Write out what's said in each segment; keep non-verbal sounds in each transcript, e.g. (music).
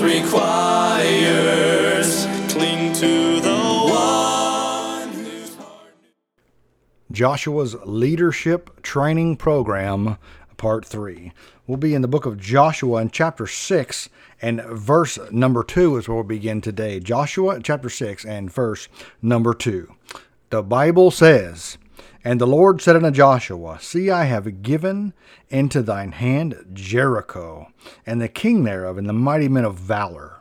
requires. Cling to the. Joshua's Leadership Training Program, Part 3. We'll be in the book of Joshua in chapter 6 and verse number 2 is where we'll begin today. Joshua chapter 6 and verse number 2. The Bible says, And the Lord said unto Joshua, See, I have given into thine hand Jericho, and the king thereof, and the mighty men of valor.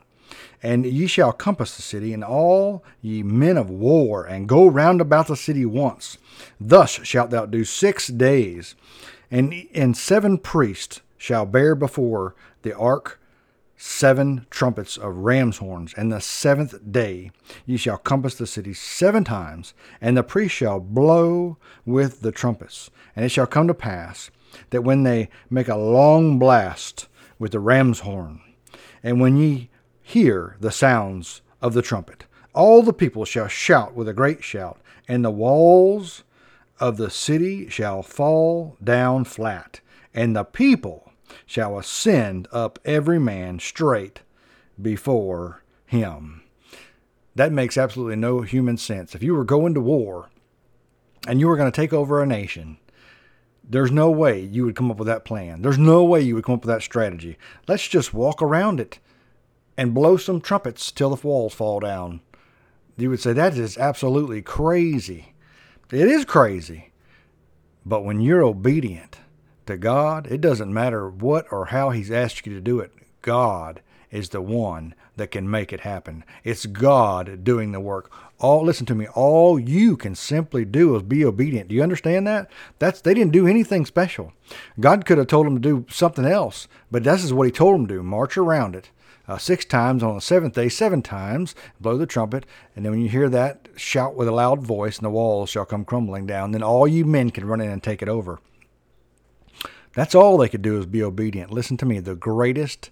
And ye shall compass the city, and all ye men of war, and go round about the city once. Thus shalt thou do six days. And, and seven priests shall bear before the ark seven trumpets of ram's horns. And the seventh day ye shall compass the city seven times, and the priests shall blow with the trumpets. And it shall come to pass that when they make a long blast with the ram's horn, and when ye hear the sounds of the trumpet, all the people shall shout with a great shout, and the walls of the city shall fall down flat, and the people shall ascend up every man straight before him. That makes absolutely no human sense. If you were going to war and you were going to take over a nation, there's no way you would come up with that plan. There's no way you would come up with that strategy. Let's just walk around it and blow some trumpets till the walls fall down. You would say that is absolutely crazy. It is crazy. But when you're obedient to God, it doesn't matter what or how He's asked you to do it. God is the one that can make it happen. It's God doing the work. All listen to me. All you can simply do is be obedient. Do you understand that? That's they didn't do anything special. God could have told them to do something else, but this is what He told them to do: march around it uh, six times on the seventh day, seven times, blow the trumpet, and then when you hear that, shout with a loud voice, and the walls shall come crumbling down. Then all you men can run in and take it over. That's all they could do is be obedient. Listen to me. The greatest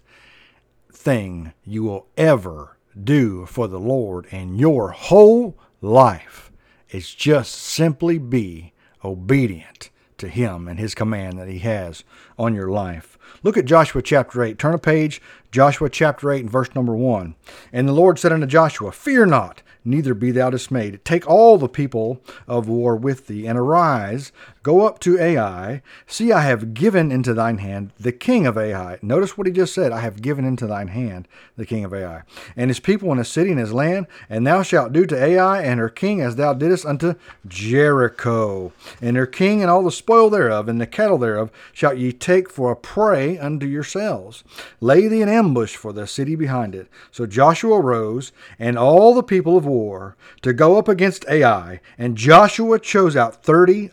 thing you will ever do for the Lord in your whole life is just simply be obedient to Him and His command that He has on your life. Look at Joshua chapter 8. Turn a page, Joshua chapter 8 and verse number 1. And the Lord said unto Joshua, Fear not, neither be thou dismayed. Take all the people of war with thee, and arise, go up to Ai. See, I have given into thine hand the king of Ai. Notice what he just said I have given into thine hand the king of Ai, and his people and his city and his land, and thou shalt do to Ai and her king as thou didst unto Jericho. And her king and all the spoil thereof, and the cattle thereof, shalt ye take for a prey unto yourselves. Lay thee an ambush for the city behind it. So Joshua rose, and all the people of war, to go up against Ai. And Joshua chose out thirty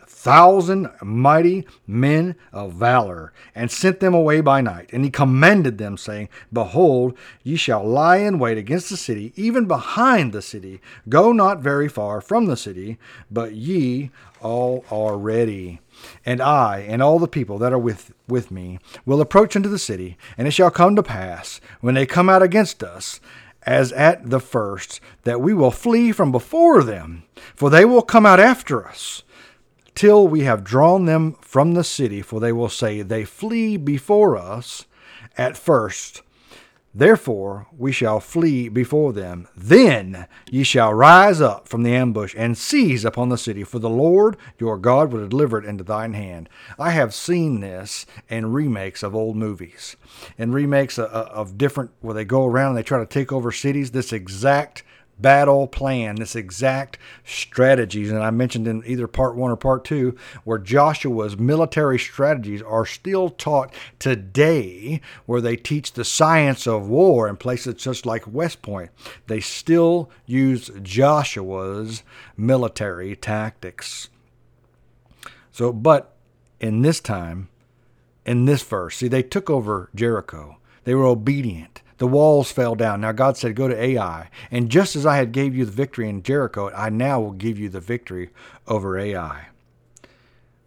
thousand mighty men of valor, and sent them away by night. And he commanded them, saying, Behold, ye shall lie in wait against the city, even behind the city. Go not very far from the city, but ye all are ready. And I and all the people that are with, with me will approach unto the city, and it shall come to pass, when they come out against us, as at the first, that we will flee from before them, for they will come out after us, till we have drawn them from the city, for they will say, They flee before us at first. Therefore we shall flee before them. Then ye shall rise up from the ambush and seize upon the city, for the Lord your God will deliver it into thine hand. I have seen this in remakes of old movies, in remakes of, different where they go around and they try to take over cities. This exact battle plan, this exact strategies, and I mentioned in either part one or part two, where Joshua's military strategies are still taught today, where they teach the science of war in places such like West Point. They still use Joshua's military tactics. So, but in this time, in this verse, see, they took over Jericho. They were obedient the walls fell down. Now God said, Go to Ai. And just as I had gave you the victory in Jericho, I now will give you the victory over Ai.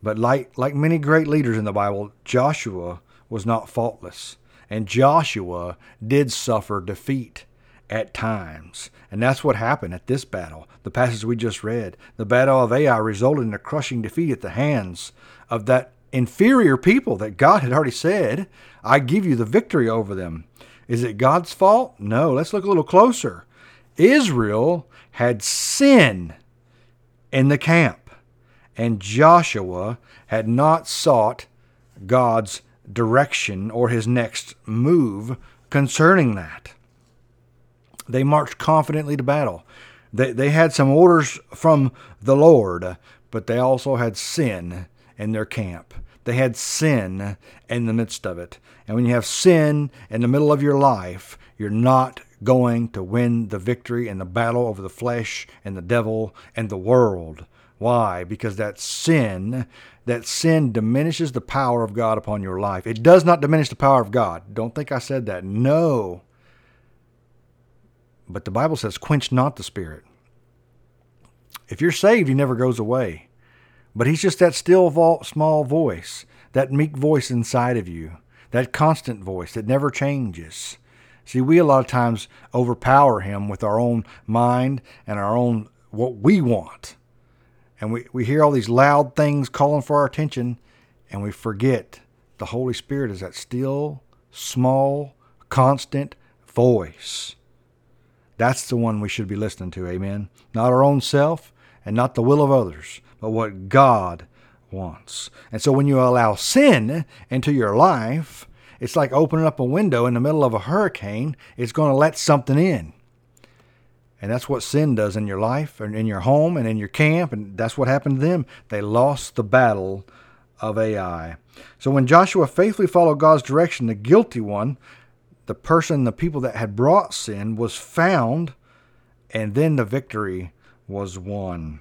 But like, like many great leaders in the Bible, Joshua was not faultless. And Joshua did suffer defeat at times. And that's what happened at this battle. The passage we just read. The battle of Ai resulted in a crushing defeat at the hands of that inferior people that God had already said, I give you the victory over them. Is it God's fault? No. Let's look a little closer. Israel had sin in the camp, and Joshua had not sought God's direction or his next move concerning that. They marched confidently to battle. They, they had some orders from the Lord, but they also had sin in their camp. They had sin in the midst of it. And when you have sin in the middle of your life, you're not going to win the victory in the battle over the flesh and the devil and the world. Why? Because that sin, that sin diminishes the power of God upon your life. It does not diminish the power of God. Don't think I said that. No. But the Bible says, quench not the spirit. If you're saved, he never goes away. But he's just that still small voice, that meek voice inside of you, that constant voice that never changes. See, we a lot of times overpower him with our own mind and our own what we want. And we, we hear all these loud things calling for our attention, and we forget the Holy Spirit is that still, small, constant voice. That's the one we should be listening to, amen. Not our own self and not the will of others, but what God wants. And so when you allow sin into your life, it's like opening up a window in the middle of a hurricane. It's going to let something in. And that's what sin does in your life and in your home and in your camp. And that's what happened to them. They lost the battle of Ai. So when Joshua faithfully followed God's direction, the guilty one, the person, the people that had brought sin, was found, and then the victory was one.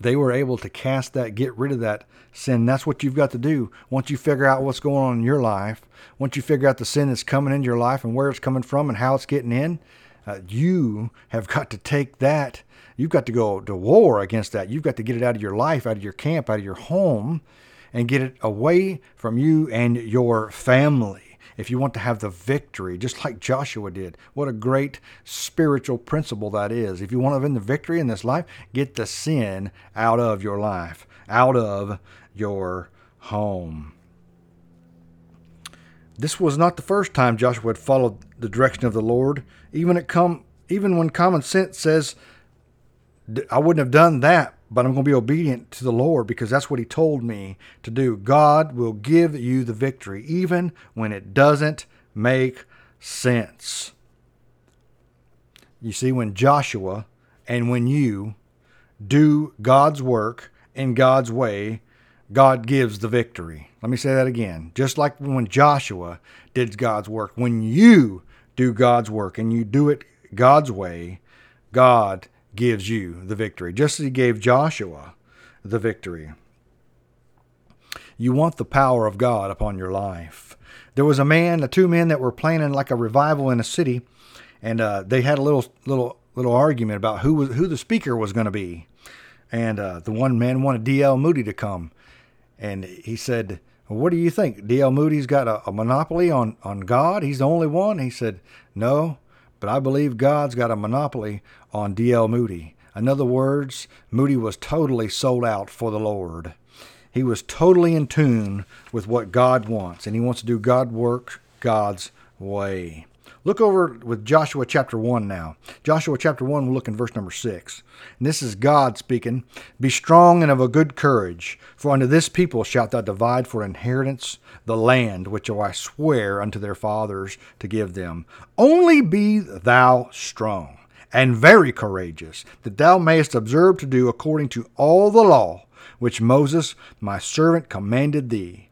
they were able to cast that, get rid of that sin. That's what you've got to do. Once you figure out what's going on in your life, once you figure out the sin that's coming into your life and where it's coming from and how it's getting in, uh, you have got to take that. You've got to go to war against that. You've got to get it out of your life, out of your camp, out of your home, and get it away from you and your family if you want to have the victory, just like Joshua did. What a great spiritual principle that is. If you want to win the victory in this life, get the sin out of your life, out of your home. This was not the first time Joshua had followed the direction of the Lord. Even it come even when common sense says I wouldn't have done that, but I'm going to be obedient to the Lord because that's what He told me to do. God will give you the victory, even when it doesn't make sense. You see, when Joshua and when you do God's work in God's way, God gives the victory. Let me say that again. Just like when Joshua did God's work, when you do God's work and you do it God's way, God gives you the victory, just as he gave Joshua the victory. You want the power of God upon your life. There was a man, the two men that were planning like a revival in a city, and uh, they had a little little little argument about who was who the speaker was going to be. And uh, the one man wanted D.L. Moody to come, and he said, well, "What do you think? D.L. Moody's got a, a monopoly on on God? He's the only one." He said, "No, but I believe God's got a monopoly on D.L. Moody. In other words, Moody was totally sold out for the Lord. He was totally in tune with what God wants, and he wants to do God work God's way. Look over with Joshua chapter 1 now. Joshua chapter 1, we'll look in verse number 6. And this is God speaking Be strong and of a good courage, for unto this people shalt thou divide for inheritance the land which I swear unto their fathers to give them. Only be thou strong and very courageous, that thou mayest observe to do according to all the law which Moses my servant commanded thee.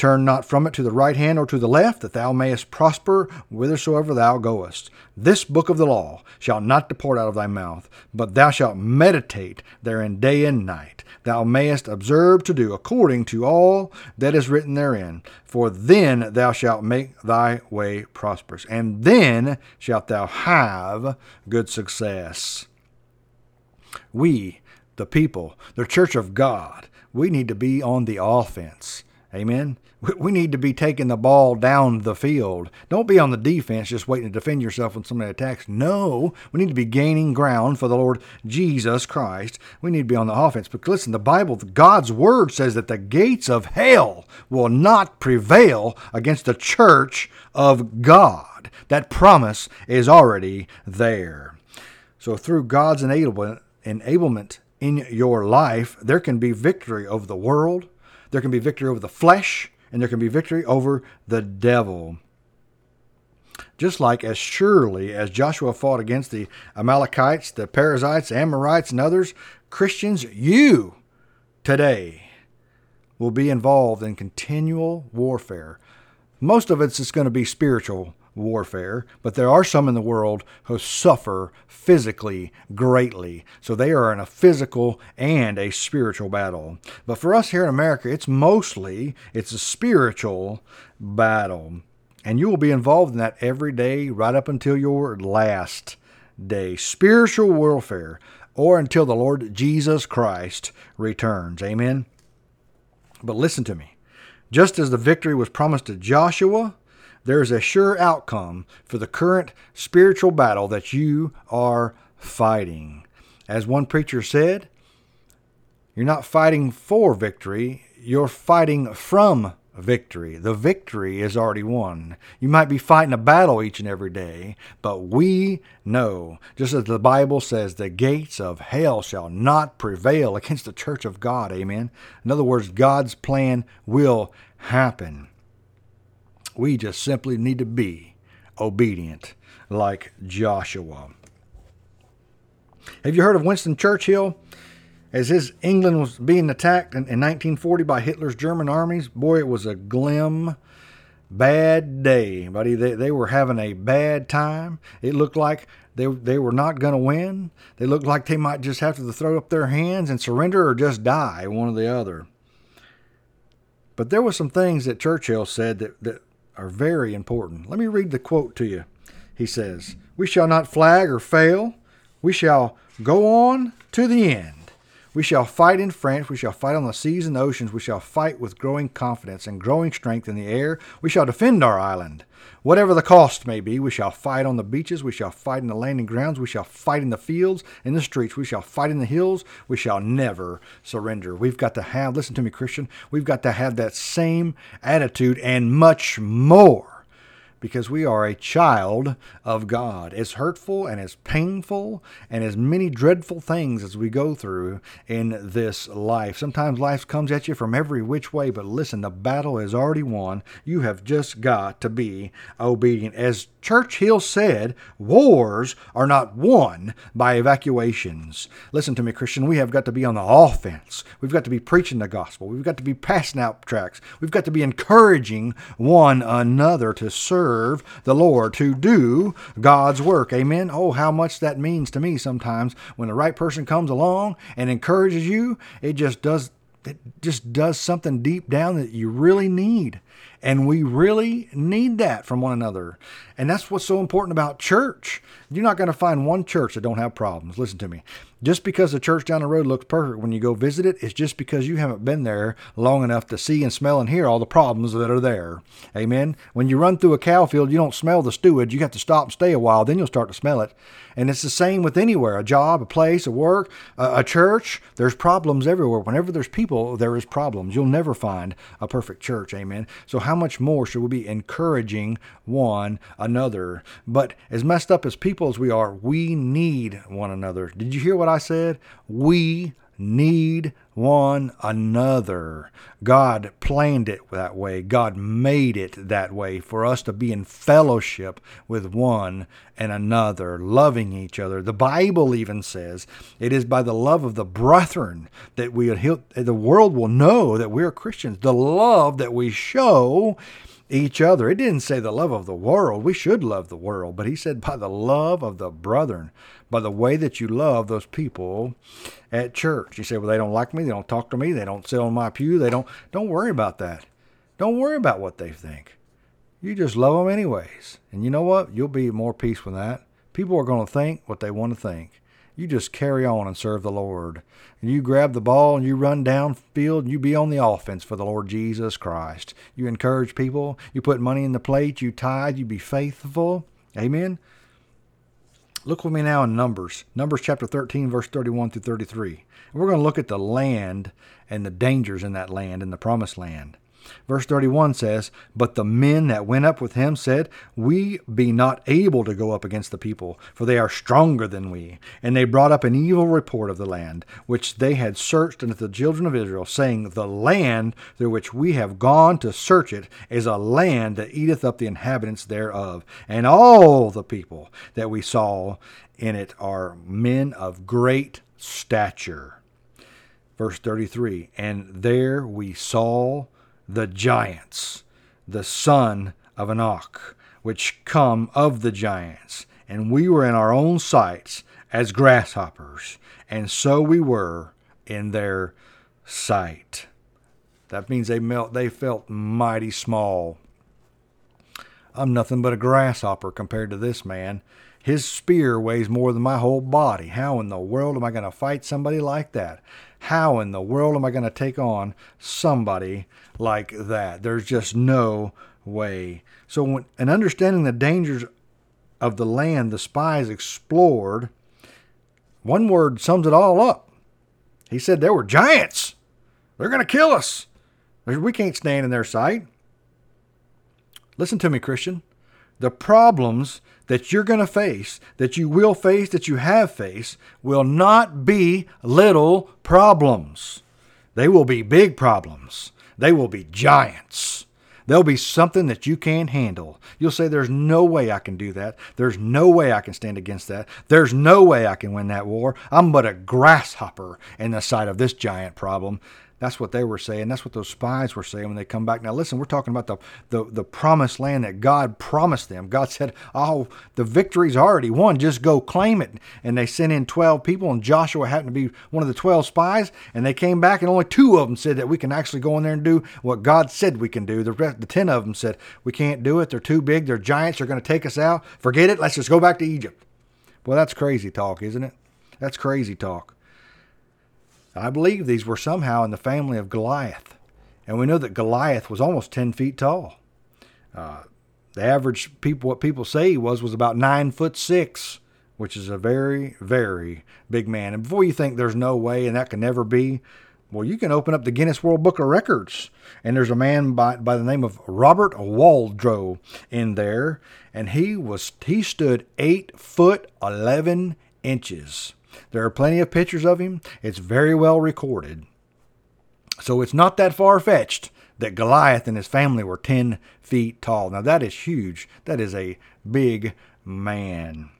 Turn not from it to the right hand or to the left, that thou mayest prosper whithersoever thou goest. This book of the law shall not depart out of thy mouth, but thou shalt meditate therein day and night. Thou mayest observe to do according to all that is written therein. For then thou shalt make thy way prosperous, and then shalt thou have good success. We, the people, the church of God, we need to be on the offense. Amen. We need to be taking the ball down the field. Don't be on the defense just waiting to defend yourself when somebody attacks. No, we need to be gaining ground for the Lord Jesus Christ. We need to be on the offense. But listen, the Bible, God's word says that the gates of hell will not prevail against the church of God. That promise is already there. So through God's enablement, enablement in your life, there can be victory over the world. There can be victory over the flesh and there can be victory over the devil. Just like as surely as Joshua fought against the Amalekites, the Perizzites, Amorites, and others, Christians, you today will be involved in continual warfare. Most of it's just going to be spiritual warfare, but there are some in the world who suffer physically greatly. So they are in a physical and a spiritual battle. But for us here in America, it's mostly it's a spiritual battle. And you will be involved in that every day right up until your last day. Spiritual warfare or until the Lord Jesus Christ returns. Amen. But listen to me. Just as the victory was promised to Joshua, there is a sure outcome for the current spiritual battle that you are fighting. As one preacher said, you're not fighting for victory, you're fighting from victory. The victory is already won. You might be fighting a battle each and every day, but we know, just as the Bible says, the gates of hell shall not prevail (laughs) against the church of God. Amen. In other words, God's plan will happen. We just simply need to be obedient like Joshua. Have you heard of Winston Churchill? As his England was being attacked in, in 1940 by Hitler's German armies, boy, it was a glim, bad day, buddy. They, they were having a bad time. It looked like they, they were not going to win. They looked like they might just have to throw up their hands and surrender or just die, one or the other. But there were some things that Churchill said that, that are very important. Let me read the quote to you. He says, We shall not flag or fail. We shall go on to the end. We shall fight in France. We shall fight on the seas and oceans. We shall fight with growing confidence and growing strength in the air. We shall defend our island. Whatever the cost may be, we shall fight on the beaches. We shall fight in the landing grounds. We shall fight in the fields, in the streets. We shall fight in the hills. We shall never surrender. We've got to have, listen to me, Christian, we've got to have that same attitude and much more because we are a child of God. As hurtful and as painful and as many dreadful things as we go through in this life. Sometimes life comes at you from every which way, but listen, the battle is already won. You have just got to be obedient. As Churchill said, wars are not won by evacuations. Listen to me, Christian. We have got to be on the offense. We've got to be preaching the gospel. We've got to be passing out tracts. We've got to be encouraging one another to serve the Lord, to do God's work. Amen. Oh, how much that means to me sometimes when the right person comes along and encourages you, it just does it just does something deep down that you really need. And we really need that from one another. And that's what's so important about church. You're not going to find one church that don't have problems. Listen to me. Just because the church down the road looks perfect when you go visit it, it's just because you haven't been there long enough to see and smell and hear all the problems that are there. Amen. When you run through a cow field, you don't smell the stewage. You have to stop and stay a while, then you'll start to smell it. And it's the same with anywhere a job, a place, a work, a, a church. There's problems everywhere. Whenever there's people, there is problems. You'll never find a perfect church. Amen. So, how much more should we be encouraging one another? But as messed up as people as we are, we need one another. Did you hear what I said? We need one another. God planned it that way. God made it that way for us to be in fellowship with one and another, loving each other. The Bible even says it is by the love of the brethren that we the world will know that we're Christians. The love that we show each other. It didn't say the love of the world. We should love the world, but he said by the love of the brethren, by the way that you love those people at church. You say, well, they don't like me. They don't talk to me. They don't sit on my pew. They don't. Don't worry about that. Don't worry about what they think. You just love them anyways. And you know what? You'll be more peace with that. People are going to think what they want to think. You just carry on and serve the Lord. And you grab the ball and you run downfield and you be on the offense for the Lord Jesus Christ. You encourage people. You put money in the plate. You tithe. You be faithful. Amen. Look with me now in Numbers. Numbers chapter 13, verse 31 through 33. We're going to look at the land and the dangers in that land, in the promised land. Verse 31 says, But the men that went up with him said, We be not able to go up against the people, for they are stronger than we. And they brought up an evil report of the land, which they had searched unto the children of Israel, saying, The land through which we have gone to search it is a land that eateth up the inhabitants thereof. And all the people that we saw in it are men of great stature. Verse 33 And there we saw the giants, the son of Anak, which come of the giants. And we were in our own sights as grasshoppers, and so we were in their sight. That means they melt they felt mighty small. I'm nothing but a grasshopper compared to this man. His spear weighs more than my whole body. How in the world am I going to fight somebody like that? How in the world am I going to take on somebody like that? There's just no way. So, when, and understanding the dangers of the land the spies explored, one word sums it all up. He said there were giants. They're going to kill us. We can't stand in their sight. Listen to me, Christian. The problems that you're going to face, that you will face, that you have faced, will not be little problems. They will be big problems. They will be giants. There'll be something that you can't handle. You'll say, There's no way I can do that. There's no way I can stand against that. There's no way I can win that war. I'm but a grasshopper in the sight of this giant problem. That's what they were saying. That's what those spies were saying when they come back. Now, listen, we're talking about the, the, the promised land that God promised them. God said, Oh, the victory's already won. Just go claim it. And they sent in 12 people, and Joshua happened to be one of the 12 spies. And they came back, and only two of them said that we can actually go in there and do what God said we can do. The, rest, the 10 of them said, We can't do it. They're too big. They're giants. They're going to take us out. Forget it. Let's just go back to Egypt. Well, that's crazy talk, isn't it? That's crazy talk. I believe these were somehow in the family of Goliath. And we know that Goliath was almost 10 feet tall. Uh, the average people, what people say he was, was about nine foot six, which is a very, very big man. And before you think there's no way and that can never be, well, you can open up the Guinness World Book of Records, and there's a man by, by the name of Robert Wadlow in there, and he was he stood eight foot eleven inches. There are plenty of pictures of him. It's very well recorded. So it's not that far fetched that Goliath and his family were 10 feet tall. Now that is huge. That is a big man.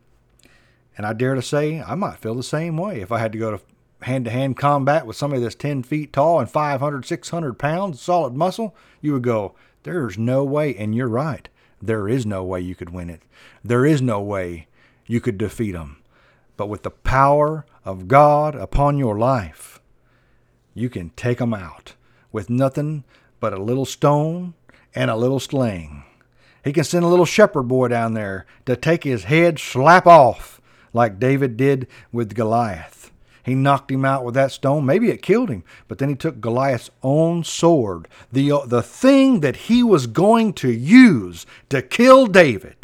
And I dare to say I might feel the same way if I had to go to hand to hand combat with somebody that's 10 feet tall and 500, 600 pounds, solid muscle. You would go, there's no way. And you're right. There is no way you could win it. There is no way you could defeat them but with the power of God upon your life, you can take them out with nothing but a little stone and a little sling. He can send a little shepherd boy down there to take his head slap off like David did with Goliath. He knocked him out with that stone. Maybe it killed him, but then he took Goliath's own sword, the, the thing that he was going to use to kill David.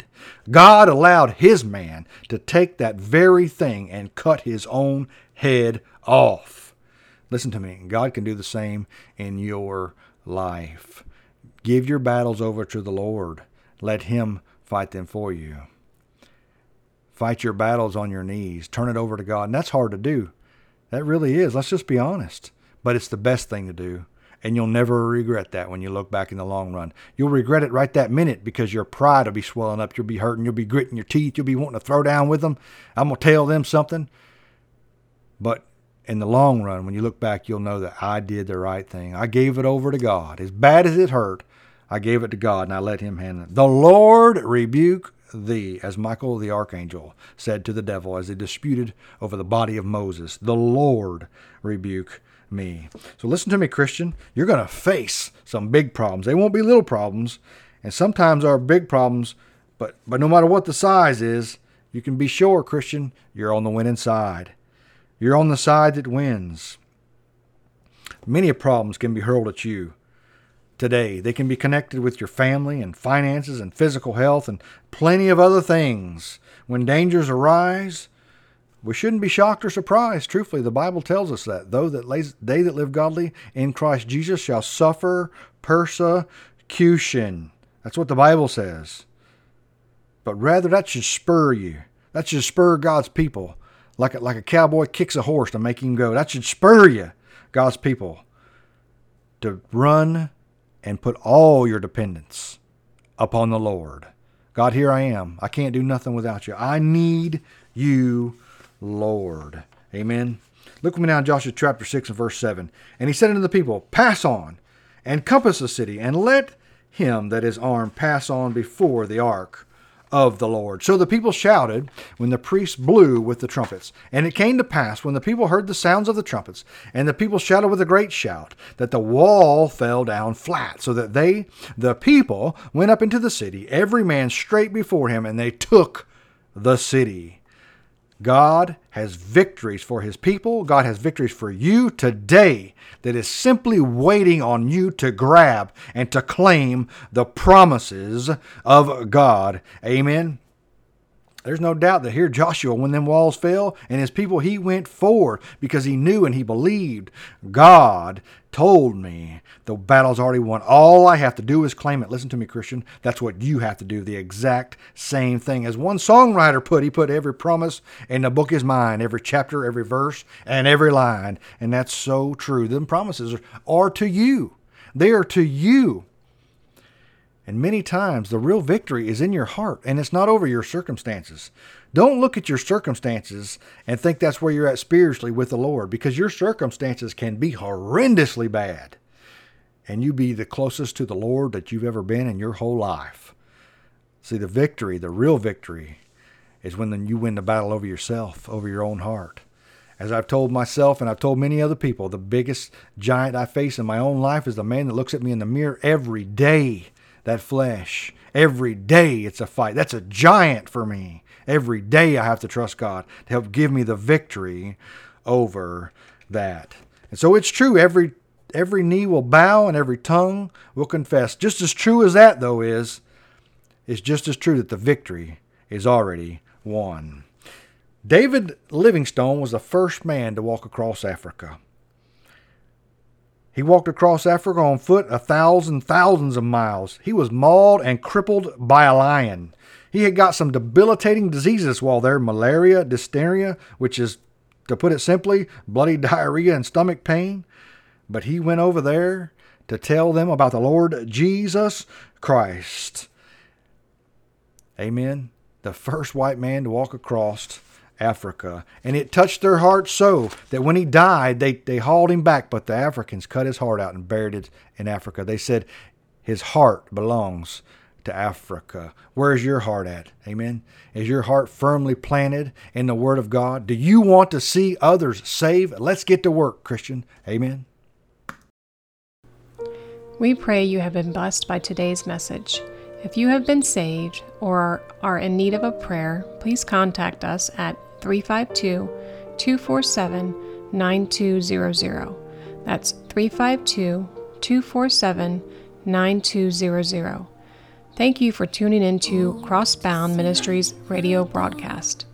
God allowed his man to take that very thing and cut his own head off. Listen to me. God can do the same in your life. Give your battles over to the Lord. Let Him fight them for you. Fight your battles on your knees. Turn it over to God. And that's hard to do. That really is. Let's just be honest. But it's the best thing to do. And you'll never regret that when you look back in the long run. You'll regret it right that minute because your pride will be swelling up. You'll be hurting. You'll be gritting your teeth. You'll be wanting to throw down with them. I'm going to tell them something. But in the long run, when you look back, you'll know that I did the right thing. I gave it over to God. As bad as it hurt, I gave it to God and I let Him handle it. The Lord rebuke thee, as Michael the archangel said to the devil as they disputed over the body of Moses. The Lord rebuke me. So listen to me, Christian. You're going to face some big problems. They won't be little problems, and sometimes are big problems, but but no matter what the size is, you can be sure, Christian, you're on the winning side. You're on the side that wins. Many problems can be hurled at you today. They can be connected with your family and finances and physical health and plenty of other things. When dangers arise, we shouldn't be shocked or surprised. Truthfully, the Bible tells us that. Though that they that live godly in Christ Jesus shall suffer persecution. That's what the Bible says. But rather, that should spur you. That should spur God's people. Like a, like a cowboy kicks a horse to make him go. That should spur you, God's people, to run and put all your dependence upon the Lord. God, here I am. I can't do nothing without you. I need you, Lord. Amen. Look with me now in Joshua chapter 6 and verse 7. And he said unto the people, Pass on and compass the city, and let him that is armed pass on before the ark of the Lord. So the people shouted when the priests blew with the trumpets. And it came to pass, when the people heard the sounds of the trumpets, and the people shouted with a great shout, that the wall fell down flat, so that they, the people, went up into the city, every man straight before him, and they took the city. God has victories for his people. God has victories for you today that is simply waiting on you to grab and to claim the promises of God. Amen. There's no doubt that here Joshua, when them walls fell and his people, he went forward because he knew and he believed God told me the battle's already won. All I have to do is claim it. Listen to me, Christian. That's what you have to do. The exact same thing. As one songwriter put, he put every promise in the book is mine, every chapter, every verse, and every line. And that's so true. Them promises are to you. They are to you. And many times the real victory is in your heart and it's not over your circumstances. Don't look at your circumstances and think that's where you're at spiritually with the Lord because your circumstances can be horrendously bad and you be the closest to the Lord that you've ever been in your whole life. See, the victory, the real victory, is when you win the battle over yourself, over your own heart. As I've told myself and I've told many other people, the biggest giant I face in my own life is the man that looks at me in the mirror every day that flesh. Every day it's a fight. That's a giant for me. Every day I have to trust God to help give me the victory over that. And so it's true every every knee will bow and every tongue will confess. Just as true as that though is is just as true that the victory is already won. David Livingstone was the first man to walk across Africa. He walked across Africa on foot a thousand thousands of miles. He was mauled and crippled by a lion. He had got some debilitating diseases while there malaria, dysentery, which is, to put it simply, bloody (laughs) diarrhea and stomach pain. But he went over there to tell them about the Lord Jesus Christ. Amen. The first white man to walk across Africa. And it touched their hearts so that when he died, they, they hauled him back, but the Africans cut his heart out and buried it in Africa. They said, His heart belongs to Africa. Where's your heart at? Amen. Is your heart firmly planted in the Word of God? Do you want to see others saved? Let's get to work, Christian. Amen. We pray you have been blessed by today's message. If you have been saved or are in need of a prayer, please contact us at 352 247 9200. That's 352 247 9200. Thank you for tuning into Crossbound Ministries radio broadcast.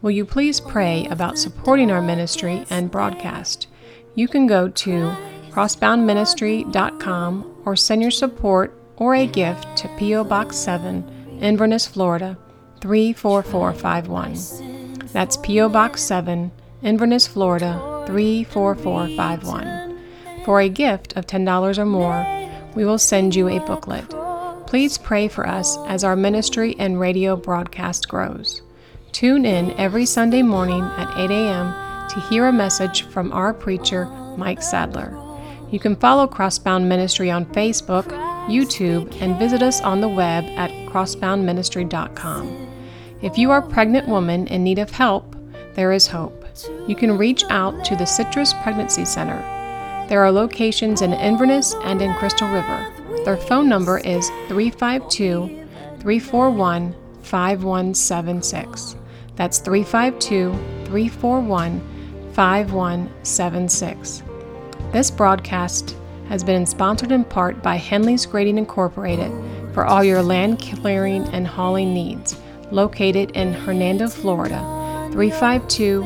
Will you please pray about supporting our ministry and broadcast? You can go to crossboundministry.com or send your support or a gift to P.O. Box 7, Inverness, Florida 34451. That's P.O. Box 7, Inverness, Florida 34451. For a gift of $10 or more, we will send you a booklet. Please pray for us as our ministry and radio broadcast grows. Tune in every Sunday morning at 8 a.m. to hear a message from our preacher, Mike Sadler. You can follow Crossbound Ministry on Facebook, YouTube, and visit us on the web at crossboundministry.com. If you are a pregnant woman in need of help, there is hope. You can reach out to the Citrus Pregnancy Center. There are locations in Inverness and in Crystal River. Their phone number is 352 341 5176. That's 352 341 5176. This broadcast has been sponsored in part by Henley's Grading Incorporated for all your land clearing and hauling needs, located in Hernando, Florida, 352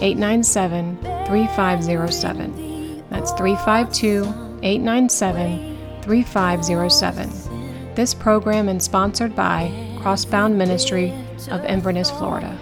897 3507. That's 352 897 3507. This program is sponsored by Crossbound Ministry of Inverness, Florida.